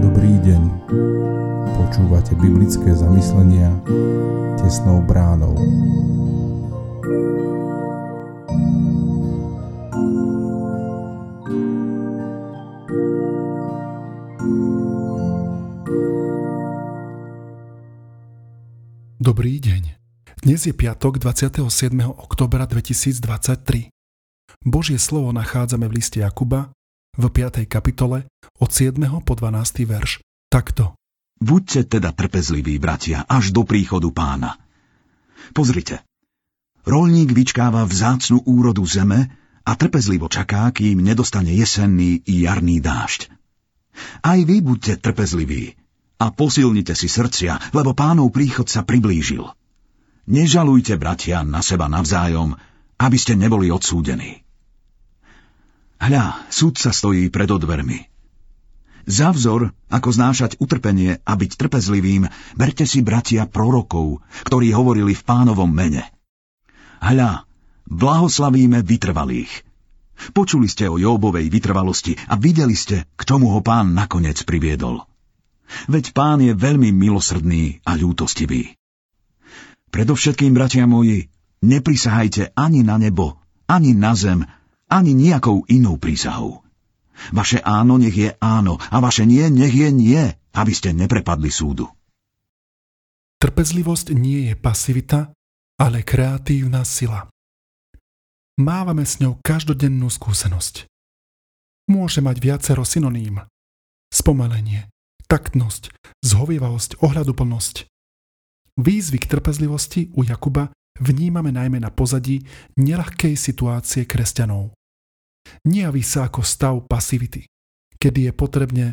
Dobrý deň. Počúvate biblické zamyslenia tesnou bránou. Dobrý deň. Dnes je piatok 27. oktobra 2023. Božie slovo nachádzame v liste Jakuba v 5. kapitole od 7. po 12. verš. Takto. Buďte teda trpezliví, bratia, až do príchodu pána. Pozrite. Rolník vyčkáva vzácnu úrodu zeme a trpezlivo čaká, kým nedostane jesenný i jarný dážď. Aj vy buďte trpezliví, a posilnite si srdcia, lebo pánov príchod sa priblížil. Nežalujte, bratia, na seba navzájom, aby ste neboli odsúdení. Hľa, sa stojí pred odvermi. Za vzor, ako znášať utrpenie a byť trpezlivým, berte si bratia prorokov, ktorí hovorili v pánovom mene. Hľa, blahoslavíme vytrvalých. Počuli ste o Jóbovej vytrvalosti a videli ste, k čomu ho pán nakoniec priviedol. Veď pán je veľmi milosrdný a ľútostivý. Predovšetkým, bratia moji, neprisahajte ani na nebo, ani na zem, ani nejakou inou prísahou. Vaše áno nech je áno a vaše nie nech je nie, aby ste neprepadli súdu. Trpezlivosť nie je pasivita, ale kreatívna sila. Mávame s ňou každodennú skúsenosť. Môže mať viacero synoním. Spomalenie, taktnosť, zhovievavosť, ohľaduplnosť. Výzvy k trpezlivosti u Jakuba vnímame najmä na pozadí nelahkej situácie kresťanov. Nejaví sa ako stav pasivity, kedy je potrebne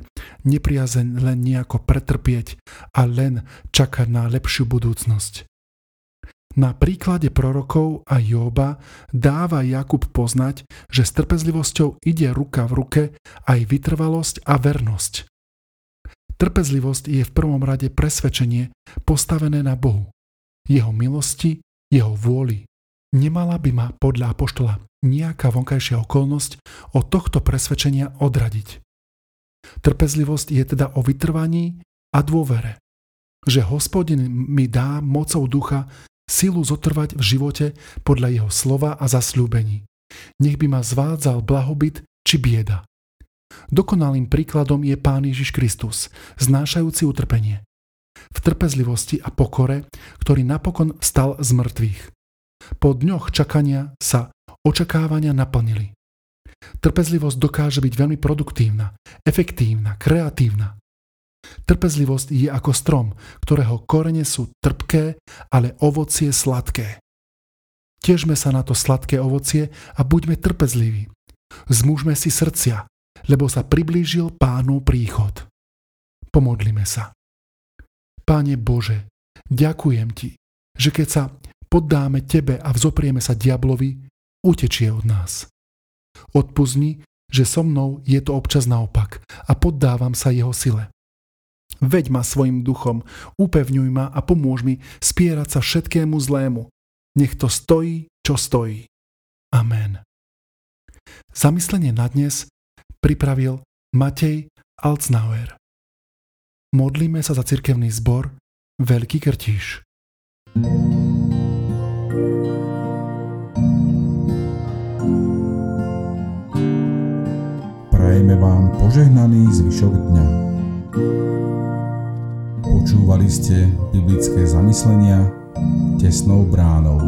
nepriazeň len nejako pretrpieť a len čakať na lepšiu budúcnosť. Na príklade prorokov a Jóba dáva Jakub poznať, že s trpezlivosťou ide ruka v ruke aj vytrvalosť a vernosť. Trpezlivosť je v prvom rade presvedčenie postavené na Bohu, jeho milosti, jeho vôli. Nemala by ma podľa apoštola nejaká vonkajšia okolnosť od tohto presvedčenia odradiť. Trpezlivosť je teda o vytrvaní a dôvere, že hospodin mi dá mocou ducha silu zotrvať v živote podľa jeho slova a zasľúbení. Nech by ma zvádzal blahobyt či bieda. Dokonalým príkladom je Pán Ježiš Kristus, znášajúci utrpenie. V trpezlivosti a pokore, ktorý napokon stal z mŕtvych. Po dňoch čakania sa očakávania naplnili. Trpezlivosť dokáže byť veľmi produktívna, efektívna, kreatívna. Trpezlivosť je ako strom, ktorého korene sú trpké, ale ovocie sladké. Težme sa na to sladké ovocie a buďme trpezliví. Zmúžme si srdcia, lebo sa priblížil pánu príchod. Pomodlime sa. Páne Bože, ďakujem Ti, že keď sa poddáme Tebe a vzoprieme sa diablovi, utečie od nás. Odpust mi, že so mnou je to občas naopak a poddávam sa jeho sile. Veď ma svojim duchom, upevňuj ma a pomôž mi spierať sa všetkému zlému. Nech to stojí, čo stojí. Amen. Zamyslenie na dnes pripravil Matej Alcnauer. Modlíme sa za cirkevný zbor Veľký Krtíš. Prajeme vám požehnaný zvyšok dňa. Počúvali ste biblické zamyslenia tesnou bránou.